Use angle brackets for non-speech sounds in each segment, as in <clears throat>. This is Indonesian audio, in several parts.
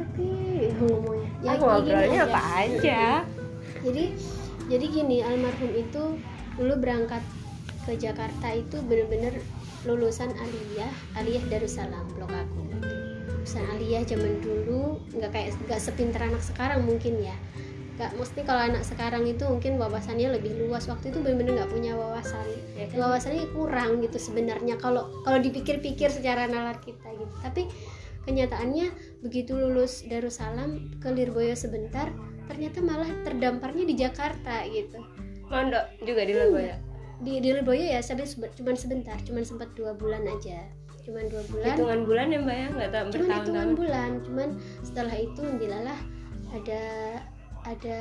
tapi ngomongnya. ya, gini ngobrolnya apa aja? Jadi jadi gini almarhum itu dulu berangkat ke Jakarta itu bener-bener lulusan aliyah aliyah Darussalam blok aku. Lulusan aliyah zaman dulu nggak kayak nggak sepinter anak sekarang mungkin ya. Nggak mesti kalau anak sekarang itu mungkin wawasannya lebih luas. Waktu itu bener-bener nggak punya wawasan. Ya kan? wawasannya kurang gitu sebenarnya kalau kalau dipikir-pikir secara nalar kita gitu. Tapi kenyataannya begitu lulus Darussalam ke Lirboyo sebentar ternyata malah terdamparnya di Jakarta gitu. Mondok juga di Lirboyo? Di di Lirboyo ya tapi sebe- cuman sebentar cuman sempat dua bulan aja. Cuman dua bulan. Hitungan bulan ya mbak ya? Nggak tahu cuman hitungan bulan cuman setelah itu dilalah ada ada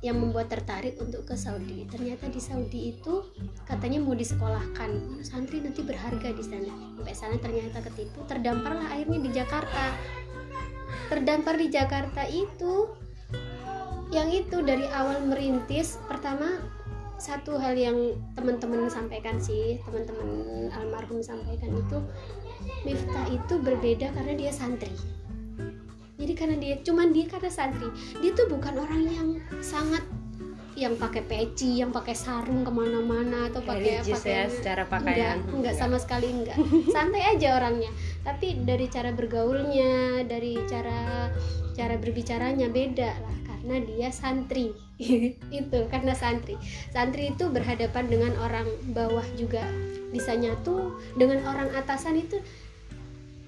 yang membuat tertarik untuk ke Saudi. Ternyata di Saudi itu katanya mau disekolahkan. Santri nanti berharga di sana. Sampai sana ternyata ketipu terdamparlah akhirnya di Jakarta. Terdampar di Jakarta itu yang itu dari awal merintis. Pertama satu hal yang teman-teman sampaikan sih teman-teman almarhum sampaikan itu Miftah itu berbeda karena dia santri jadi karena dia cuman dia karena santri dia tuh bukan orang yang sangat yang pakai peci yang pakai sarung ke mana-mana atau pakai pakai ya secara pakaian. enggak, enggak. sama sekali enggak. <laughs> Santai aja orangnya. Tapi dari cara bergaulnya dari cara cara berbicaranya beda lah karena dia santri. <laughs> Itu karena santri. Santri itu berhadapan dengan orang bawah juga. Bisa nyatu dengan orang atasan itu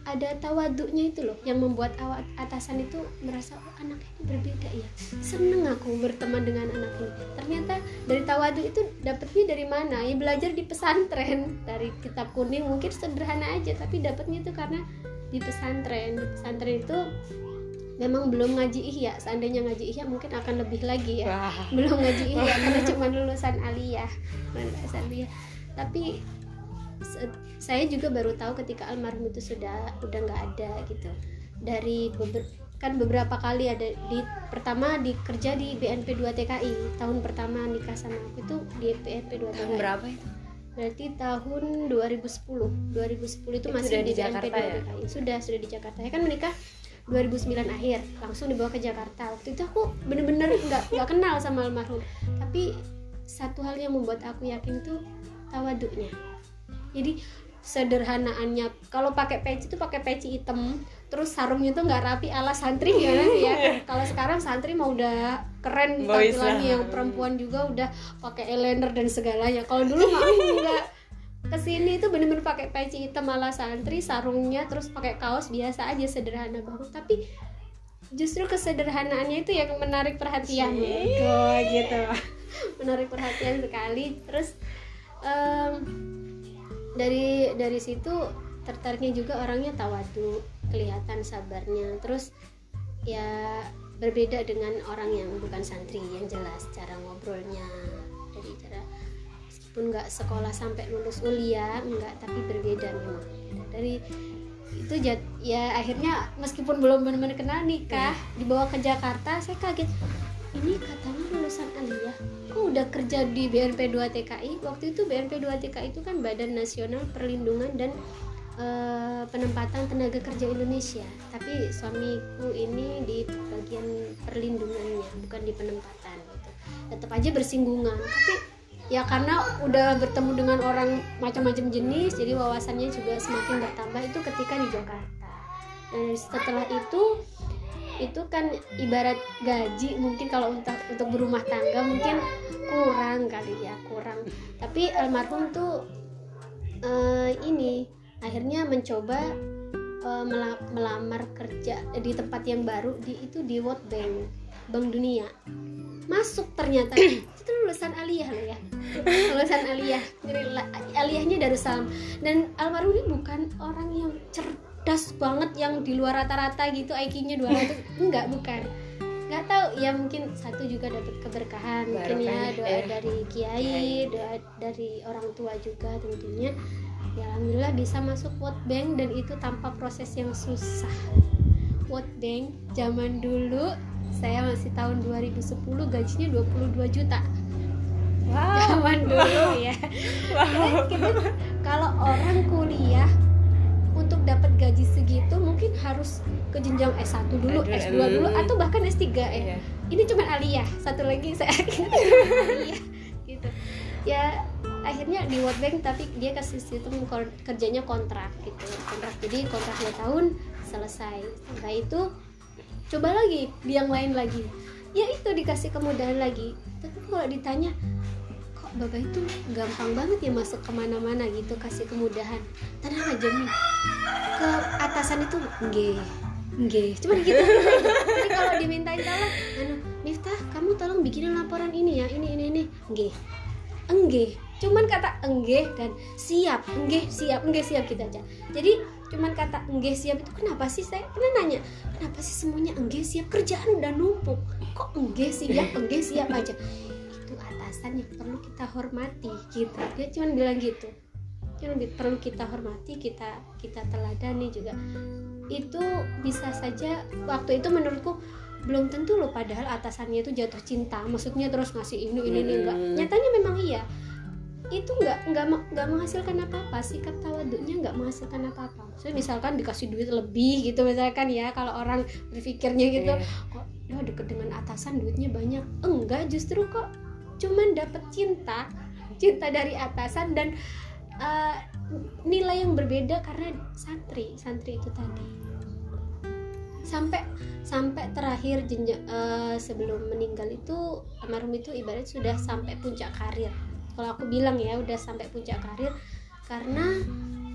ada tawaduknya itu loh yang membuat awak atasan itu merasa oh, anak ini berbeda ya. Seneng aku berteman dengan anak ini. Ternyata dari tawaduk itu dapetnya dari mana? Ya belajar di pesantren. Dari kitab kuning mungkin sederhana aja tapi dapetnya itu karena di pesantren. Di pesantren itu memang belum ngaji ihya. Seandainya ngaji ihya mungkin akan lebih lagi ya. Wah, belum ngaji ihya karena <laughs> cuma lulusan aliyah lulusan aliyah. Tapi saya juga baru tahu ketika almarhum itu sudah udah nggak ada gitu. Dari beber- kan beberapa kali ada di pertama dikerja di BNP 2 TKI tahun pertama nikah sama aku itu di BNP 2 tahun TKI berapa itu? Berarti tahun 2010 2010 itu, Itu masih di, di BNP Jakarta 2 ya? TKI sudah sudah di Jakarta. Ya kan menikah 2009 akhir langsung dibawa ke Jakarta. Waktu itu aku bener-bener nggak nggak kenal sama almarhum. Tapi satu hal yang membuat aku yakin tuh tawaduknya jadi sederhanaannya kalau pakai peci itu pakai peci hitam terus sarungnya tuh nggak rapi ala santri ya ya. <laughs> Kalau sekarang santri mau udah keren Boys tampilannya. yang perempuan juga udah pakai eyeliner dan segalanya. Kalau dulu mah <laughs> enggak. Ke sini itu bener-bener pakai peci hitam ala santri sarungnya terus pakai kaos biasa aja sederhana banget. Tapi justru kesederhanaannya itu yang menarik perhatian. Oh, gitu. <laughs> Menarik perhatian sekali. Terus em, dari dari situ tertariknya juga orangnya tawadu kelihatan sabarnya. Terus ya berbeda dengan orang yang bukan santri yang jelas cara ngobrolnya dari cara meskipun nggak sekolah sampai lulus kuliah enggak tapi berbeda memang. Dari itu jat- ya akhirnya meskipun belum benar-benar kenal nikah dibawa ke Jakarta saya kaget ini katanya lulusan aliyah. Kok udah kerja di BNP 2 TKI waktu itu BNP 2 TKI itu kan Badan Nasional Perlindungan dan eh, Penempatan Tenaga Kerja Indonesia. Tapi suamiku ini di bagian perlindungannya bukan di penempatan gitu. Tetap aja bersinggungan. Tapi ya karena udah bertemu dengan orang macam-macam jenis jadi wawasannya juga semakin bertambah itu ketika di Jakarta. Dan setelah itu itu kan ibarat gaji mungkin kalau untuk untuk berumah tangga mungkin kurang kali ya kurang. Tapi almarhum tuh eh, ini akhirnya mencoba mela- melamar kerja di tempat yang baru di itu di World Bank Bank Dunia. Masuk ternyata <coughs> itu lulusan aliyah loh ya. Lulusan aliyah. Jadi aliyahnya Darussalam. Dan almarhum ini bukan orang yang cerdas banget yang di luar rata-rata gitu IQ-nya 200 enggak bukan. Nggak tahu. Ya mungkin satu juga dapat keberkahan. Mungkin ya Barokahnya, doa eh. dari kiai doa dari orang tua juga tentunya. Ya alhamdulillah bisa masuk World Bank dan itu tanpa proses yang susah. World Bank zaman dulu saya masih tahun 2010 gajinya 22 juta. Wow. Zaman dulu <laughs> ya. Wow. Kita kalau orang kuliah untuk dapat gaji segitu mungkin harus ke jenjang S1 dulu, Aduh, S2 dulu atau bahkan S3 ya. Iya. Ini cuma aliyah, satu lagi saya <laughs> <laughs> aliyah gitu. Ya akhirnya di World Bank tapi dia kasih sistem kerjanya kontrak gitu kontrak jadi kontrak 2 tahun selesai setelah itu coba lagi di yang lain lagi ya itu dikasih kemudahan lagi tapi kalau ditanya bapak itu gampang banget ya masuk ke mana-mana gitu kasih kemudahan. Tenang aja nih ke atasan itu nggih nggih. Cuman gitu. <laughs> Jadi kalau dimintain tolong anu Miftah kamu tolong bikinin laporan ini ya ini ini ini. Nggih. Enggih cuman kata enggih dan siap enggih siap enggih siap gitu aja. Jadi cuman kata enggih siap itu kenapa sih? Saya pernah nanya kenapa sih semuanya enggih siap? Kerjaan udah numpuk. Kok enggih siap enggih siap aja itu atasan yang perlu kita hormati gitu. Dia cuman bilang gitu. Bi- perlu kita hormati kita kita teladani juga. Itu bisa saja waktu itu menurutku belum tentu loh padahal atasannya itu jatuh cinta. Maksudnya terus ngasih ini ini ini enggak. Hmm. nyatanya memang iya. Itu nggak nggak me- nggak menghasilkan apa apa sikap tawaduknya nggak menghasilkan apa apa so, misalkan dikasih duit lebih gitu misalkan ya kalau orang berpikirnya gitu. Iya. kok ya deket dengan atasan duitnya banyak. Enggak justru kok cuman dapet cinta cinta dari atasan dan eh, nilai yang berbeda karena santri santri itu tadi. Sampai sampai terakhir jenja, eh, sebelum meninggal itu almarhum itu ibarat sudah sampai puncak karir. Kalau aku bilang ya udah sampai puncak karir karena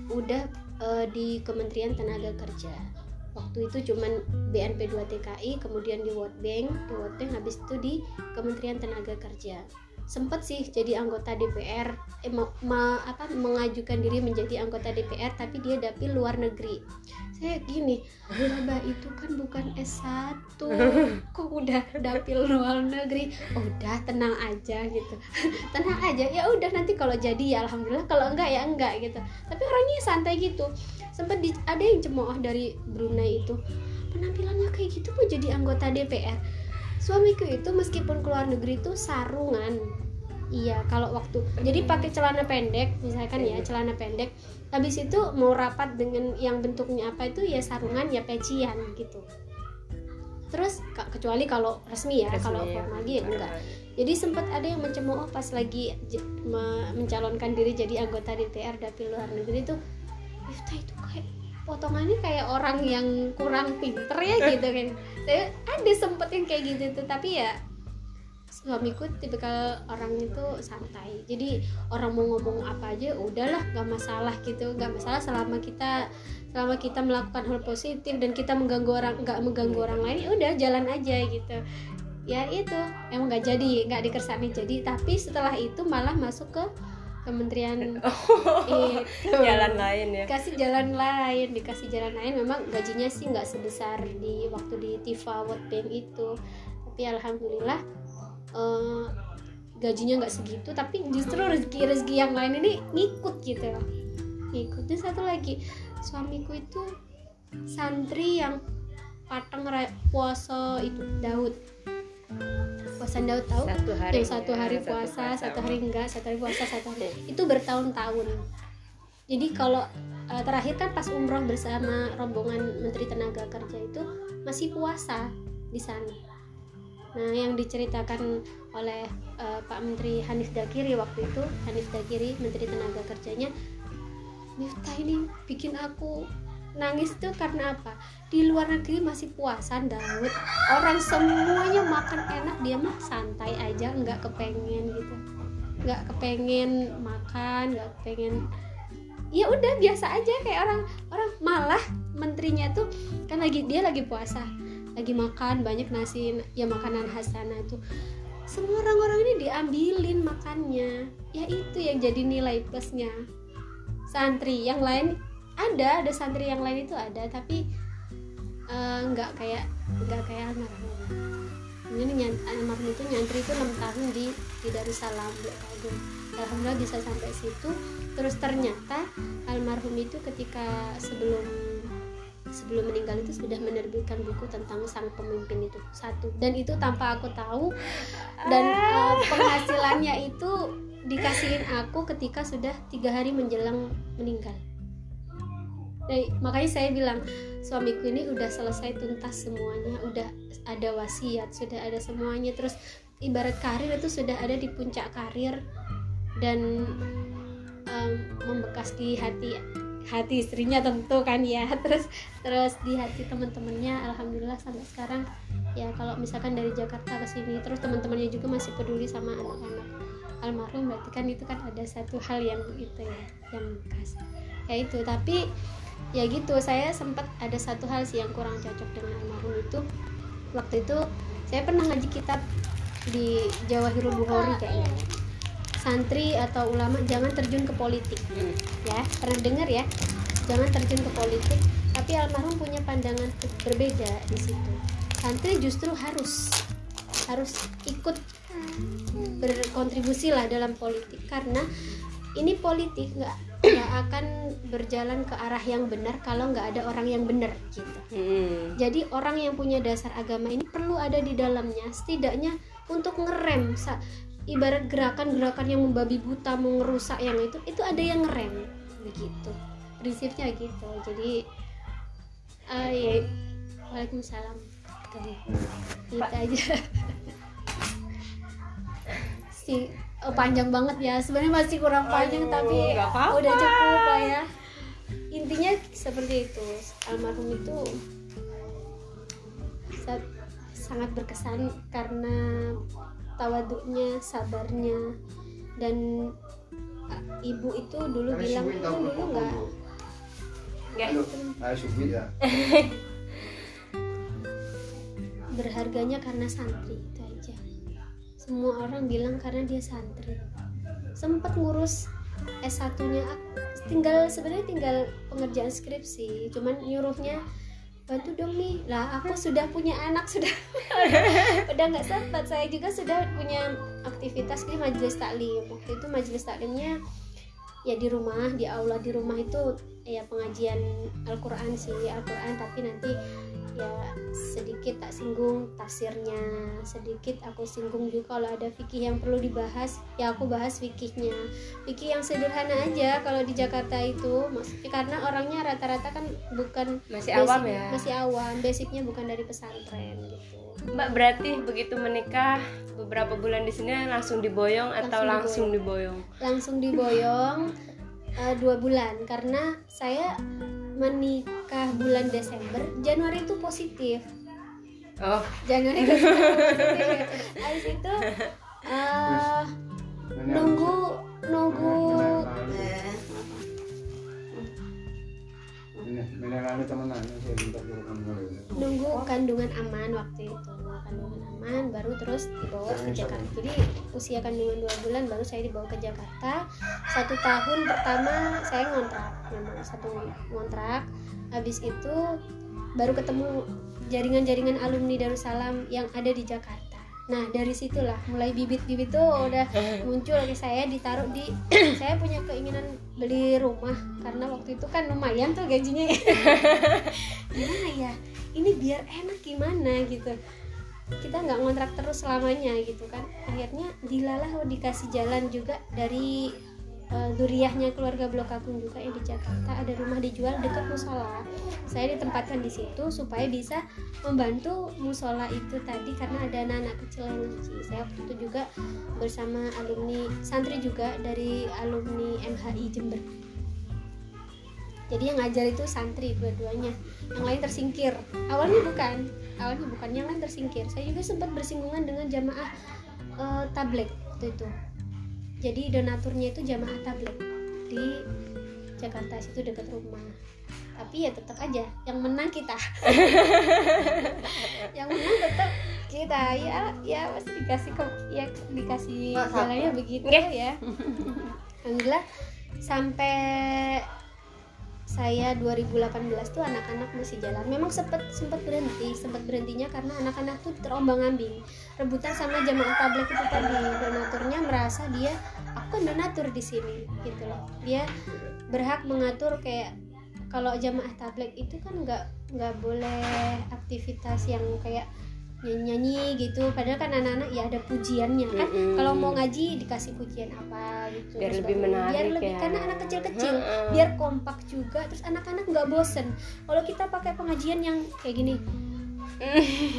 udah eh, di Kementerian Tenaga Kerja waktu itu cuman BNP 2 TKI kemudian di World Bank di World Bank habis itu di Kementerian Tenaga Kerja. Sempet sih jadi anggota DPR eh, ma- ma- apa mengajukan diri menjadi anggota DPR tapi dia dapil luar negeri. Saya gini Baba itu kan bukan S1 <laughs> kok udah dapil luar negeri? Udah tenang aja gitu. <laughs> Tenang aja ya udah nanti kalau jadi ya alhamdulillah kalau enggak ya enggak gitu. Tapi orangnya santai gitu sempat di- ada yang cemooh dari Brunei itu. Penampilannya kayak gitu mau jadi anggota DPR suamiku itu meskipun keluar negeri itu sarungan. Iya kalau waktu jadi pakai celana pendek misalkan ya celana pendek. Habis itu mau rapat dengan yang bentuknya apa itu ya sarungan ya pecian gitu. Terus kecuali kalau resmi ya Resmi, kalau ya. formal lagi ya enggak. Jadi sempat ada yang mencemooh pas lagi mencalonkan diri jadi anggota DPR dapil luar negeri itu Miftah itu kayak potongannya kayak orang yang kurang pinter ya gitu kan. Saya ada sempet yang kayak gitu tuh tapi ya suamiku tipikal orang itu santai. Jadi orang mau ngomong apa aja udahlah nggak masalah gitu. Nggak masalah selama kita selama kita melakukan hal positif dan kita mengganggu orang nggak mengganggu orang lain ya udah jalan aja gitu. Ya itu emang nggak jadi nggak dikersani jadi. Tapi setelah itu malah masuk ke kementerian <laughs> itu. jalan lain ya. Dikasih jalan lain dikasih jalan lain. Memang gajinya sih nggak sebesar di waktu di Tifa World Bank itu. Tapi alhamdulillah eh, gajinya nggak segitu tapi justru rezeki rezeki yang lain ini ngikut gitu. Loh ngikut dan satu lagi suamiku itu santri yang pateng puasa itu Daud puasa Daud tahu satu hari Tuh, satu hari ya, puasa, satu hari enggak, satu hari puasa, satu hari itu bertahun-tahun. Jadi kalau eh, terakhir kan pas umroh bersama rombongan Menteri Tenaga Kerja itu masih puasa di sana. Nah, yang diceritakan oleh eh, Pak Menteri Hanif Dakiri waktu itu, Hanif Dakiri Menteri Tenaga Kerjanya, Miftah ini bikin aku nangis tuh karena apa? Di luar negeri masih puasa Daud. Orang semuanya makan enak, dia mah santai aja, nggak kepengen gitu. Nggak kepengen makan, nggak kepengen ya udah biasa aja kayak orang orang malah menterinya tuh kan lagi dia lagi puasa lagi makan banyak nasi ya makanan khas sana itu semua orang-orang ini diambilin makannya ya itu yang jadi nilai plusnya santri yang lain ada ada santri yang lain itu ada tapi eh, nggak kayak nggak kayak almarhum. Ini almarhum itu nyantri itu enam tahun di di Darussalam Agung. Alhamdulillah bisa sampai situ. Terus ternyata almarhum itu ketika sebelum sebelum meninggal itu sudah menerbitkan buku tentang sang pemimpin itu satu. Dan itu tanpa aku tahu dan eh, penghasilannya itu dikasihin aku ketika sudah tiga hari menjelang meninggal Nah, makanya saya bilang suamiku ini udah selesai tuntas semuanya udah ada wasiat sudah ada semuanya. Terus ibarat karir itu sudah ada di puncak karir dan em, membekas di hati hati istrinya tentu kan ya. <laughs> Terus terus di hati teman-temannya alhamdulillah sampai sekarang ya kalau misalkan dari Jakarta ke sini terus teman-temannya juga masih peduli sama anak-anak almarhum berarti kan itu kan ada satu hal yang itu ya yang bekas. Ya itu tapi ya gitu saya sempat ada satu hal sih yang kurang cocok dengan almarhum itu. Waktu itu saya pernah ngaji kitab di Jawahirul Bukhari kayaknya. Santri atau ulama jangan terjun ke politik. Ya pernah dengar ya? Jangan terjun ke politik. Tapi almarhum punya pandangan berbeda di situ. Santri justru harus harus ikut berkontribusi lah dalam politik. Karena ini politik nggak nggak akan berjalan ke arah yang benar kalau nggak ada orang yang benar gitu. Hmm. jadi orang yang punya dasar agama ini perlu ada di dalamnya. Setidaknya untuk ngerem ibarat gerakan-gerakan yang membabi buta mau ngerusak yang itu itu ada yang ngerem begitu. Prinsipnya gitu. Jadi ya waalaikumsalam. Tuh, itu aja <laughs> si oh, panjang banget ya. Sebenarnya masih kurang panjang Aduh, tapi nggak apa-apa. udah cukup lah ya. Intinya seperti itu. Almarhum itu sa- sangat berkesan karena tawaduknya sabarnya dan uh, ibu itu dulu bilang itu dulu nggak? Ya. Halo, ayo subuh ya. <laughs> berharganya karena santri semua orang bilang karena dia santri. Sempat ngurus S1 nya tinggal sebenarnya tinggal pengerjaan skripsi. Cuman nyuruhnya bantu dong nih. Lah aku sudah punya anak sudah. <laughs> Udah nggak sempat saya juga sudah punya aktivitas di majelis taklim. Waktu itu majelis taklimnya ya di rumah di aula di rumah itu ya pengajian Al-Quran sih Al-Quran. Tapi nanti ya sedikit tak singgung tafsirnya sedikit aku singgung juga kalau ada fikih yang perlu dibahas ya aku bahas fikihnya fikih yang sederhana aja kalau di Jakarta itu maksudnya karena orangnya rata-rata kan bukan Masih awam basic- ya? masih awam basicnya bukan dari pesantren gitu Mbak berarti begitu menikah beberapa bulan di sini langsung diboyong atau Langsung langsung diboyong? langsung diboyong eh, dua bulan karena saya menikah bulan Desember Januari itu positif. Oh, Januari itu positif. Habis itu eh, nunggu nunggu nunggu kandungan aman waktu itu kandungan aman baru terus dibawa ke Jakarta. Jadi usia kandungan dua bulan baru saya dibawa ke Jakarta. Satu tahun pertama saya ngontrak memang satu ngontrak. Habis itu baru ketemu jaringan-jaringan alumni Darussalam yang ada di Jakarta. Nah dari situlah mulai bibit-bibit tuh udah <laughs> muncul ke saya ditaruh di <clears throat> saya punya keinginan beli rumah karena waktu itu kan lumayan tuh gajinya. Ya <laughs> gimana ya? Ini biar enak gimana gitu kita nggak ngontrak terus selamanya gitu kan. Akhirnya dilalah dikasih jalan juga dari eh, duriahnya keluarga Blok Agung juga yang di Jakarta. Ada rumah dijual dekat musola. Saya ditempatkan di situ supaya bisa membantu musola itu tadi karena ada anak-anak kecil yang ngaji saya waktu itu juga bersama alumni santri juga dari alumni MHI Jember. Jadi yang ngajar itu santri dua-duanya. Yang lain tersingkir. Awalnya bukan awalnya bukan yang lain tersingkir. Saya juga sempat bersinggungan dengan jamaah eh, tablik waktu itu. Jadi donaturnya itu jamaah tablik di Jakarta situ dekat rumah. Tapi ya tetap aja yang menang kita. <laughs> Yang menang tetap kita. Ya ya pasti dikasih ke ya dikasih jalannya begitu ya. Alhamdulillah sampai saya 2018 tuh anak-anak masih jalan. Memang sempat sempat berhenti, sempat berhentinya karena anak-anak tuh terombang-ambing. Rebutan sama jamaah tablik itu tadi. Donaturnya merasa dia aku kan donatur di sini gitu loh. Dia berhak mengatur kayak kalau jamaah tablik itu kan nggak nggak boleh aktivitas yang kayak nyanyi-nyanyi gitu. Padahal kan anak-anak ya ada pujiannya kan. Mm-mm. kalau mau ngaji dikasih pujian apa gitu. Biar Terus lebih menarik biar lebih ya. karena anak kecil-kecil. Heeh. biar kompak juga. Terus anak-anak nggak bosen. Kalau kita pakai pengajian yang kayak gini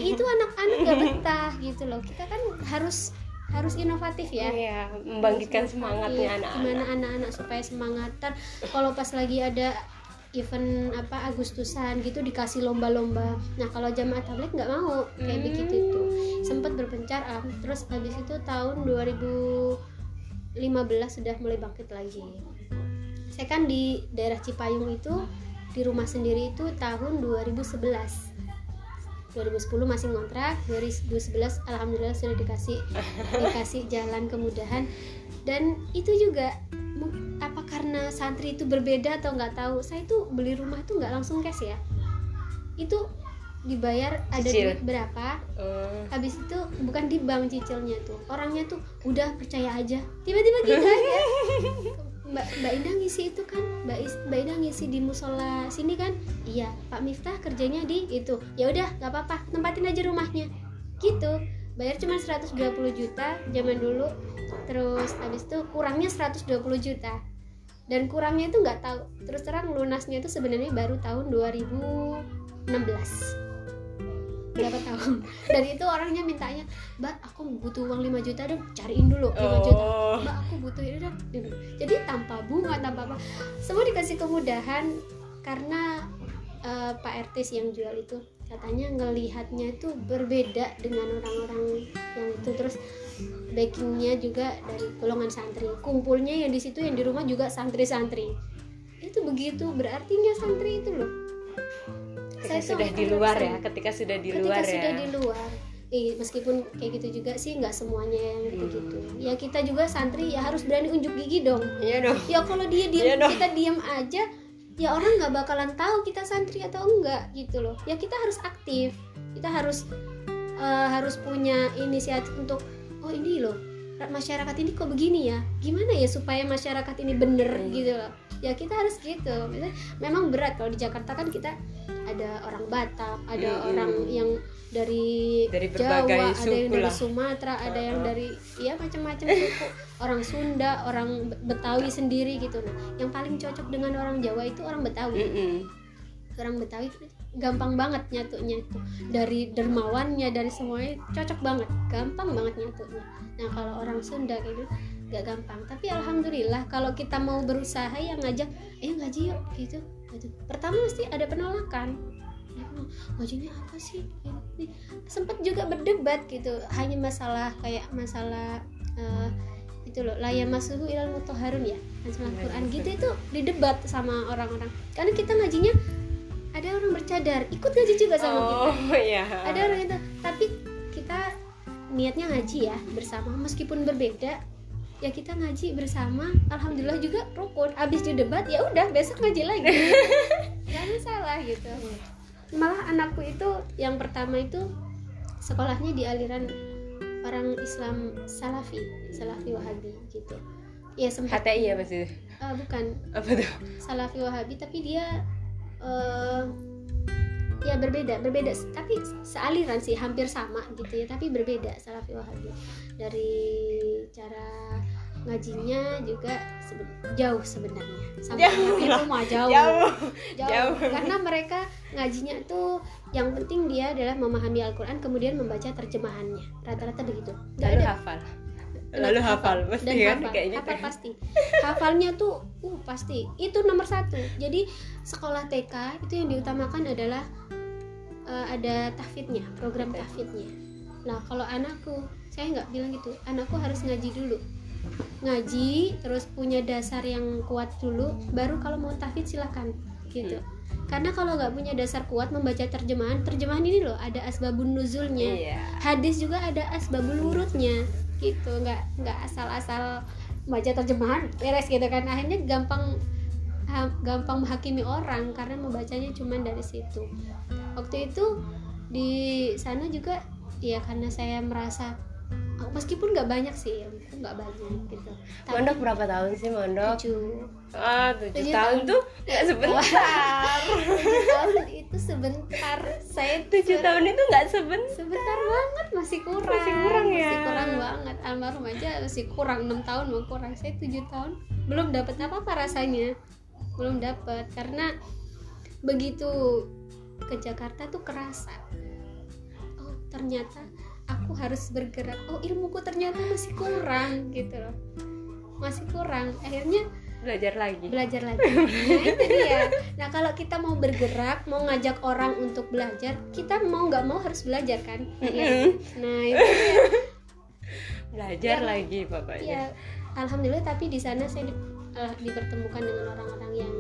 itu anak-anak nggak <laughs> betah gitu loh. Kita kan harus harus inovatif ya. Iya, membangkitkan semangatnya inovatif. gimana anak-anak. Anak-anak supaya semangat. Kalau pas lagi ada event apa Agustusan gitu dikasih lomba-lomba. Nah kalau jamaah tablet nggak mau kayak Hmm. begitu itu. Sempat berpencar ah. terus habis itu tahun 2015 sudah mulai bangkit lagi. Saya kan di daerah Cipayung itu di rumah sendiri itu tahun 2011 2010 masih ngontrak 2011 alhamdulillah sudah dikasih <laughs> dikasih jalan kemudahan. Dan itu juga santri itu berbeda atau nggak tahu saya itu beli rumah itu nggak langsung cash ya. Itu dibayar ada Cicil. duit berapa Eh, habis itu bukan di bank cicilnya tuh orangnya tuh udah percaya aja. Tiba-tiba gitu aja. Mbak mbak Indah ngisi itu kan mbak Is- mbak Indah ngisi di musola sini kan? Iya Pak Miftah kerjanya di itu. Ya udah nggak apa-apa tempatin aja rumahnya. Gitu. Bayar cuma 120 juta zaman dulu terus habis itu kurangnya 120 juta dan kurangnya itu nggak tahu. Terus terang lunasnya itu sebenarnya baru tahun 2016 berapa tahun? <laughs> Dan itu orangnya mintanya mbak aku butuh uang 5 juta dong cariin dulu 5 juta. Mbak aku butuh ini dong. Jadi tanpa bunga tanpa apa. Semua dikasih kemudahan karena eh, Pak RT yang jual itu. Katanya ngelihatnya itu berbeda dengan orang-orang yang itu. Terus backingnya juga dari golongan santri. Kumpulnya yang di situ yang di rumah juga santri-santri. Itu begitu berartinya santri itu loh. Ketika Saya sudah di luar ya, ketika sudah di ketika luar sudah ya. di luar. Eh, meskipun kayak gitu juga sih nggak semuanya yang Hmm. begitu ya kita juga santri ya harus berani unjuk gigi dong. Iya dong. ya kalau dia diam Iya kita diam aja ya orang nggak bakalan tahu kita santri atau enggak gitu loh. Ya kita harus aktif. Kita harus eh, harus punya inisiatif untuk oh ini loh masyarakat ini kok begini ya gimana ya supaya masyarakat ini bener Hmm. gitu loh ya kita harus gitu Maksudnya, memang berat kalau di Jakarta kan kita ada orang Batak ada Mm-mm. orang yang dari, Dari Jawa ada yang dari lah. Sumatera ada yang dari ya macam-macam suku orang Sunda orang Betawi sendiri gitu nah yang paling cocok dengan orang Jawa itu orang Betawi Mm-mm. orang Betawi gampang banget nyatunya itu. Dari dermawannya dari semuanya cocok banget gampang banget nyatunya. Nah kalau orang Sunda kayak gitu gak gampang. Tapi alhamdulillah kalau kita mau berusaha yang ngajak eh ngaji yuk gitu. Gitu. Pertama mesti ada penolakan. Ya, ngajinya apa sih? Ini- sempat juga berdebat gitu hanya masalah kayak masalah eh, itu loh la yamassuhu ilal mutahharun ya masalah Quran gitu itu didebat sama orang-orang. Karena kita ngajinya ada orang bercadar ikut ngaji juga sama kita. Oh iya. ada orang itu tapi kita niatnya ngaji ya bersama. Meskipun berbeda ya kita ngaji bersama. Alhamdulillah juga rukun. Abis didebat ya udah besok ngaji lagi. <laughs> Nggak masalah gitu. Malah anakku itu yang pertama itu sekolahnya di aliran orang Islam Salafi Salafi Wahabi gitu. Ya sempat HTI ya pasti. ah, bukan. Apa tuh? Salafi Wahabi tapi dia eh, ya berbeda berbeda tapi sealiran sih hampir sama gitu ya tapi berbeda Salafi Wahabi dari cara ngajinya juga seben- jauh sebenarnya sampai Jauh itu mah jauh Jauh. jauh. Jauh. karena mereka ngajinya tuh yang penting dia adalah memahami Al-Quran kemudian membaca terjemahannya rata-rata begitu Nggak ada hafal. Lalu hafal pasti dan kan hafal, kayaknya. hafal pasti. Hafalnya tuh uh pasti. Itu nomor satu. Jadi sekolah TK itu yang diutamakan adalah eh, ada tahfidnya program tahfidnya. Nah kalau anakku saya nggak bilang gitu. Anakku harus ngaji dulu. Ngaji terus punya dasar yang kuat dulu baru kalau mau tahfidz silahkan gitu. Karena kalau nggak punya dasar kuat membaca terjemahan terjemahan ini loh ada asbabun nuzulnya. Iya. hadis juga ada asbabul wurudnya gitu nggak nggak asal-asal baca terjemahan beres gitu kan. Akhirnya gampang gampang menghakimi orang karena membacanya cuma dari situ. Waktu itu di sana juga ya karena saya merasa meskipun nggak banyak sih ilmuku nggak banyak gitu tapi Mondok berapa tahun sih mondok? tujuh Ah, tujuh tahun tahun. tuh nggak sebentar. <laughs> tujuh tahun itu sebentar saya Tujuh tahun itu nggak sebentar. sebentar banget masih kurang Masih kurang ya? masih kurang banget almarhum aja masih kurang enam tahun mau kurang saya tujuh tahun belum dapat apa apa rasanya belum dapat karena begitu ke Jakarta tuh kerasa oh ternyata aku harus bergerak. Oh ilmuku ternyata masih kurang gitu loh. Masih kurang. Akhirnya Belajar lagi. belajar lagi. Nah itu dia. Nah kalau kita mau bergerak mau ngajak orang untuk belajar kita mau nggak mau harus belajar kan? Iya. nah itu dia. Belajar Ya. lagi pokoknya. ya alhamdulillah tapi di sana saya di- eh, dipertemukan dengan orang-orang yang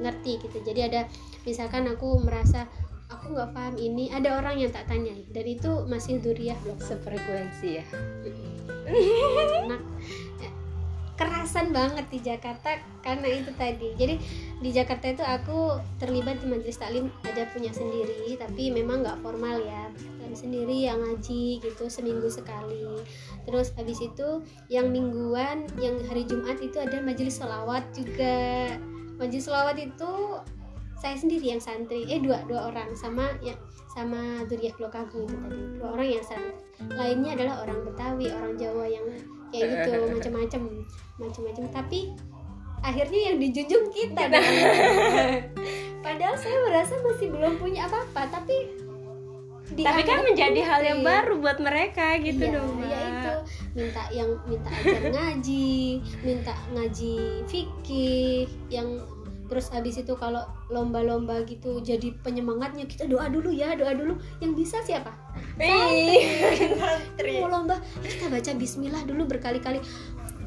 ngerti gitu. Jadi ada misalkan aku merasa aku nggak paham ini. Ada orang yang tak tanyai. Dan itu masih duriah. Blok Sefrekuensi ya. enak. Eh, kerasan banget di Jakarta karena itu tadi. Jadi di Jakarta itu aku terlibat di majelis taklim ada punya sendiri tapi memang nggak formal ya. Taklim sendiri yang ngaji gitu seminggu sekali. Terus habis itu yang mingguan yang hari Jumat itu ada majelis sholawat juga. Majelis sholawat itu saya sendiri yang santri. Eh dua dua orang sama ya sama Duriah Blok Agung itu tadi. Dua orang yang santri. Lainnya adalah orang Betawi orang Jawa yang kayak gitu <laughs> macam-macam macam-macam. Tapi akhirnya yang dijunjung kita dong. <laughs> padahal saya merasa masih belum punya apa-apa tapi Tapi kan menjadi hal yang baru buat mereka gitu Iya, dong, Mbak. ya itu. Minta yang minta ajar ngaji minta ngaji fikih yang terus habis itu kalau lomba-lomba gitu jadi penyemangatnya kita doa dulu ya doa dulu yang bisa siapa santri. mau lomba kita baca Bismillah dulu berkali-kali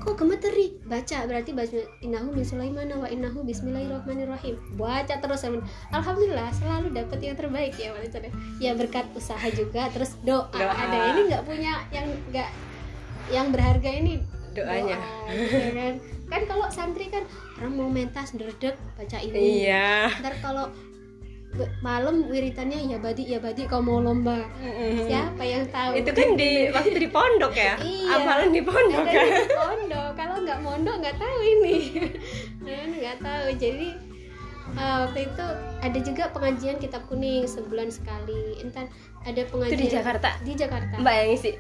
kok gemeteri baca berarti baca innahu min sulaimana wa innahu bismillahirrahmanirrahim baca terus amin. alhamdulillah selalu dapat yang terbaik ya Sada. ya berkat usaha juga terus doa, Doa. ada ini nggak punya yang nggak yang berharga ini Doanya. doa, gitu kan kan kalau santri kan orang mau mentas dredeg baca ini Iya. ntar kalau malam wiritannya ya badi ya badi kalau mau lomba Mm-mm. siapa yang tahu Itu kan di <laughs> waktu di pondok ya. Iya. Apalan di pondok kan. di pondok kalau nggak mondok nggak tahu ini <laughs> Kan nggak tahu jadi eh, waktu itu ada juga pengajian kitab kuning sebulan sekali. Entar ada Itu pengajian di Jakarta. di Jakarta. Mbak yang isi.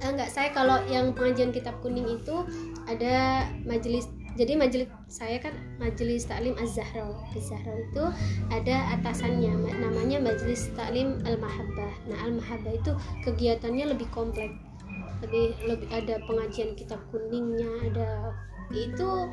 Eh, enggak saya kalau yang pengajian kitab kuning itu ada majelis jadi majelis saya kan majelis taklim Az-Zahra. Az-Zahra itu ada atasannya ma- namanya majelis taklim Al-Mahabbah. Nah Al-Mahabbah itu kegiatannya lebih kompleks lebih lebih ada pengajian kitab kuningnya ada itu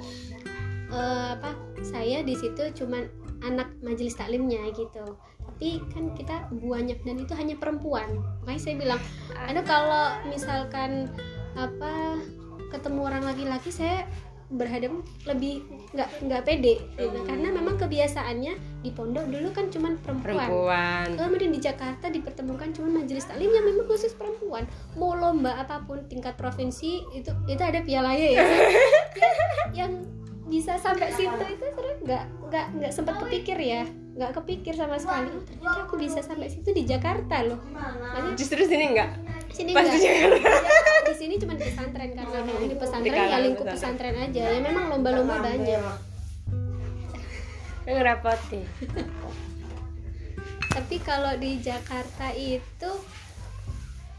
eh, apa saya di situ cuman anak majelis taklimnya gitu. Tapi kan kita banyak dan itu hanya perempuan. Makanya saya bilang ada kalau misalkan apa ketemu orang laki-laki saya berhadap lebih nggak nggak pede. Gitu. karena memang kebiasaannya di pondok dulu kan cuman perempuan. Perempuan. kemudian di Jakarta dipertemukan cuman majelis taklim yang memang khusus perempuan. Mau lomba apa pun tingkat provinsi itu itu ada pialanya ya <laughs> yang, yang bisa sampai situ itu terus nggak nggak nggak sempat kepikir ya. Nggak kepikir sama sekali. oh, ternyata aku bisa sampai situ di Jakarta loh. Makanya Justru sini enggak. sini Pas enggak di Jakarta. di sini cuma di pesantren karena memang di pesantren Di ya lingkup pesantren. pesantren aja. Ya memang lomba-lomba banyak. Ngerepoti. <laughs> tapi kalau di Jakarta itu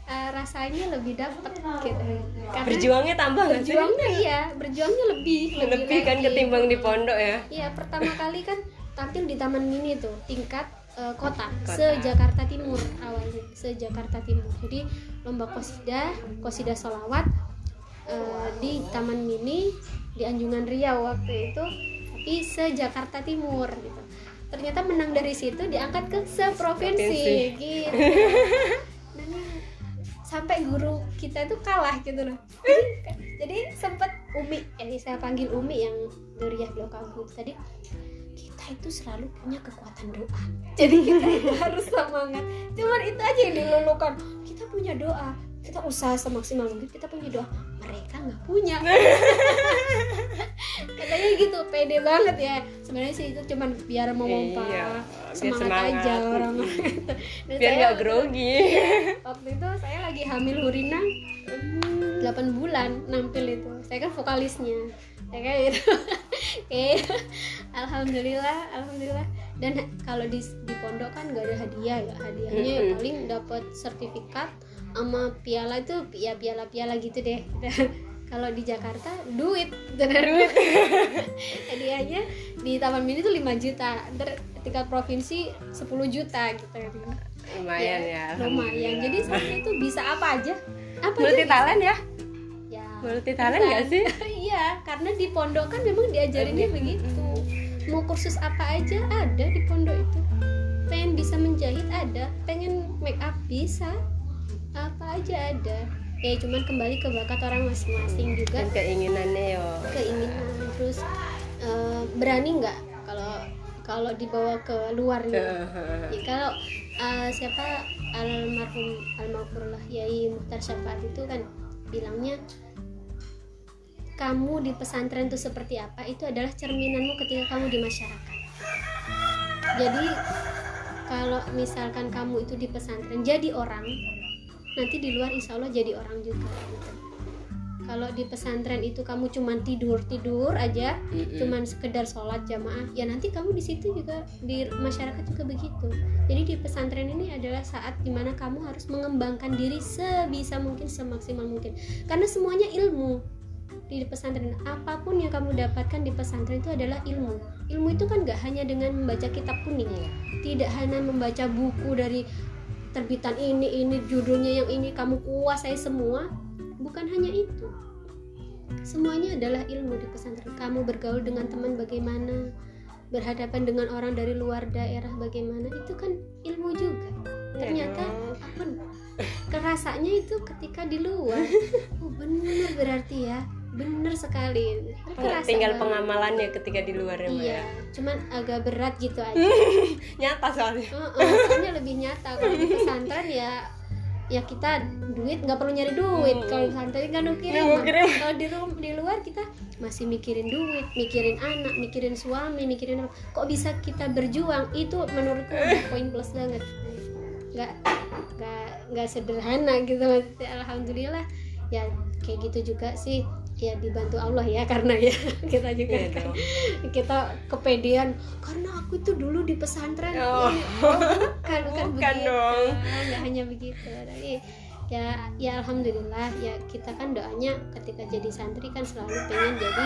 eh, rasanya lebih dapet gitu karena Berjuangnya tambah nggak sih? berjuangnya iya berjuangnya lebih Lebih kan lagi. ketimbang di pondok ya. iya pertama kali kan tampil di taman mini tuh tingkat eh, kota, Kota. se Jakarta Timur awalnya se Jakarta Timur jadi lomba kosidah kosidah solawat eh, di taman mini di Anjungan Riau waktu itu tapi se Jakarta Timur gitu ternyata menang dari situ diangkat ke seprovinsi Provinsi. gitu sampai guru kita itu kalah gitu loh. Jadi, jadi sempet Umi jadi saya panggil Umi yang Duriah Blok tadi kita itu selalu punya kekuatan doa. Jadi kita itu <laughs> harus semangat. Cuman itu aja yang dilulukan. Kita punya doa. Kita usaha semaksimal mungkin kita punya doa mereka nggak punya. <laughs> Katanya gitu pede banget ya. Sebenarnya sih itu cuman biar memompa Iya. semangat, semangat. aja itu <laughs> Dan biar saya nggak grogi. Waktu itu saya lagi hamil Hurina. 8 bulan nampil itu. Saya kan vokalisnya. Ya kayak gitu. <laughs> Kayak, alhamdulillah alhamdulillah. Dan kalau di di pondok kan nggak ada hadiah ya hadiahnya ya. Paling dapat sertifikat sama piala itu ya piala piala gitu deh. <laughs> Kalau di Jakarta duit. Duit. <laughs> Hadiahnya di Taman Mini tuh 5 juta. Ntar tingkat provinsi 10 juta gitu. Lumayan ya, lumayan. jadi santri itu bisa apa aja? Apa multi aja talent ya? Ya multi talent nggak sih? <laughs> Iya karena di pondok kan memang diajarinnya begitu. Mau kursus apa aja ada di pondok itu. Pengen bisa menjahit ada. Pengen make up bisa apa aja ada? Ya cuman kembali ke bakat orang masing-masing juga. Dan keinginannya yo. Keinginan terus eh, berani nggak kalau kalau dibawa ke luar nih Ya, kalau uh, siapa almarhum almarhumlah Yai Muhtar Syafaat itu kan bilangnya kamu di pesantren itu seperti apa? Itu adalah cerminanmu ketika kamu di masyarakat. Jadi kalau misalkan kamu itu di pesantren jadi orang, nanti di luar insya Allah jadi orang juga. gitu. Kalau di pesantren itu kamu cuman tidur tidur aja, Mm-mm. cuman sekedar sholat jamaah ya nanti kamu di situ juga di masyarakat juga begitu jadi di pesantren ini adalah saat di mana kamu harus mengembangkan diri sebisa mungkin semaksimal mungkin karena semuanya ilmu di pesantren apa pun yang kamu dapatkan di pesantren itu adalah ilmu ilmu itu kan gak hanya dengan membaca kitab kuning ya tidak hanya membaca buku dari terbitan ini ini judulnya yang ini kamu kuasai semua. Bukan hanya itu. Semuanya adalah ilmu di pesantren. Kamu bergaul dengan teman bagaimana? Berhadapan dengan orang dari luar daerah bagaimana? Itu kan ilmu juga. Ternyata apa? Kerasanya itu ketika di luar. <laughs> Oh benar berarti ya benar sekali. Kerasa tinggal banget. pengamalannya ketika di luar ya iya ya. cuman agak berat gitu aja. <laughs> Nyata soalnya. Heeh, soalnya lebih nyata. Kalau di pesantren ya ya kita duit nggak perlu nyari duit. Hmm. kalau pesantren kan mikirin mikirin. kalau di rum- di luar kita masih mikirin duit mikirin anak mikirin suami mikirin apa. Kok bisa kita berjuang? Itu menurutku <laughs> udah poin plus banget. Nggak nggak nggak sederhana gitu maksudnya alhamdulillah ya kayak gitu juga sih ya dibantu Allah ya <laughs> karena ya kita juga Iya kan dong. kita kepedean karena aku itu dulu di pesantren Oh. Ini, oh, bukan bukan Bukan begitu dong. nggak hanya begitu tapi ya ya alhamdulillah ya kita kan doanya ketika jadi santri kan selalu pengen jadi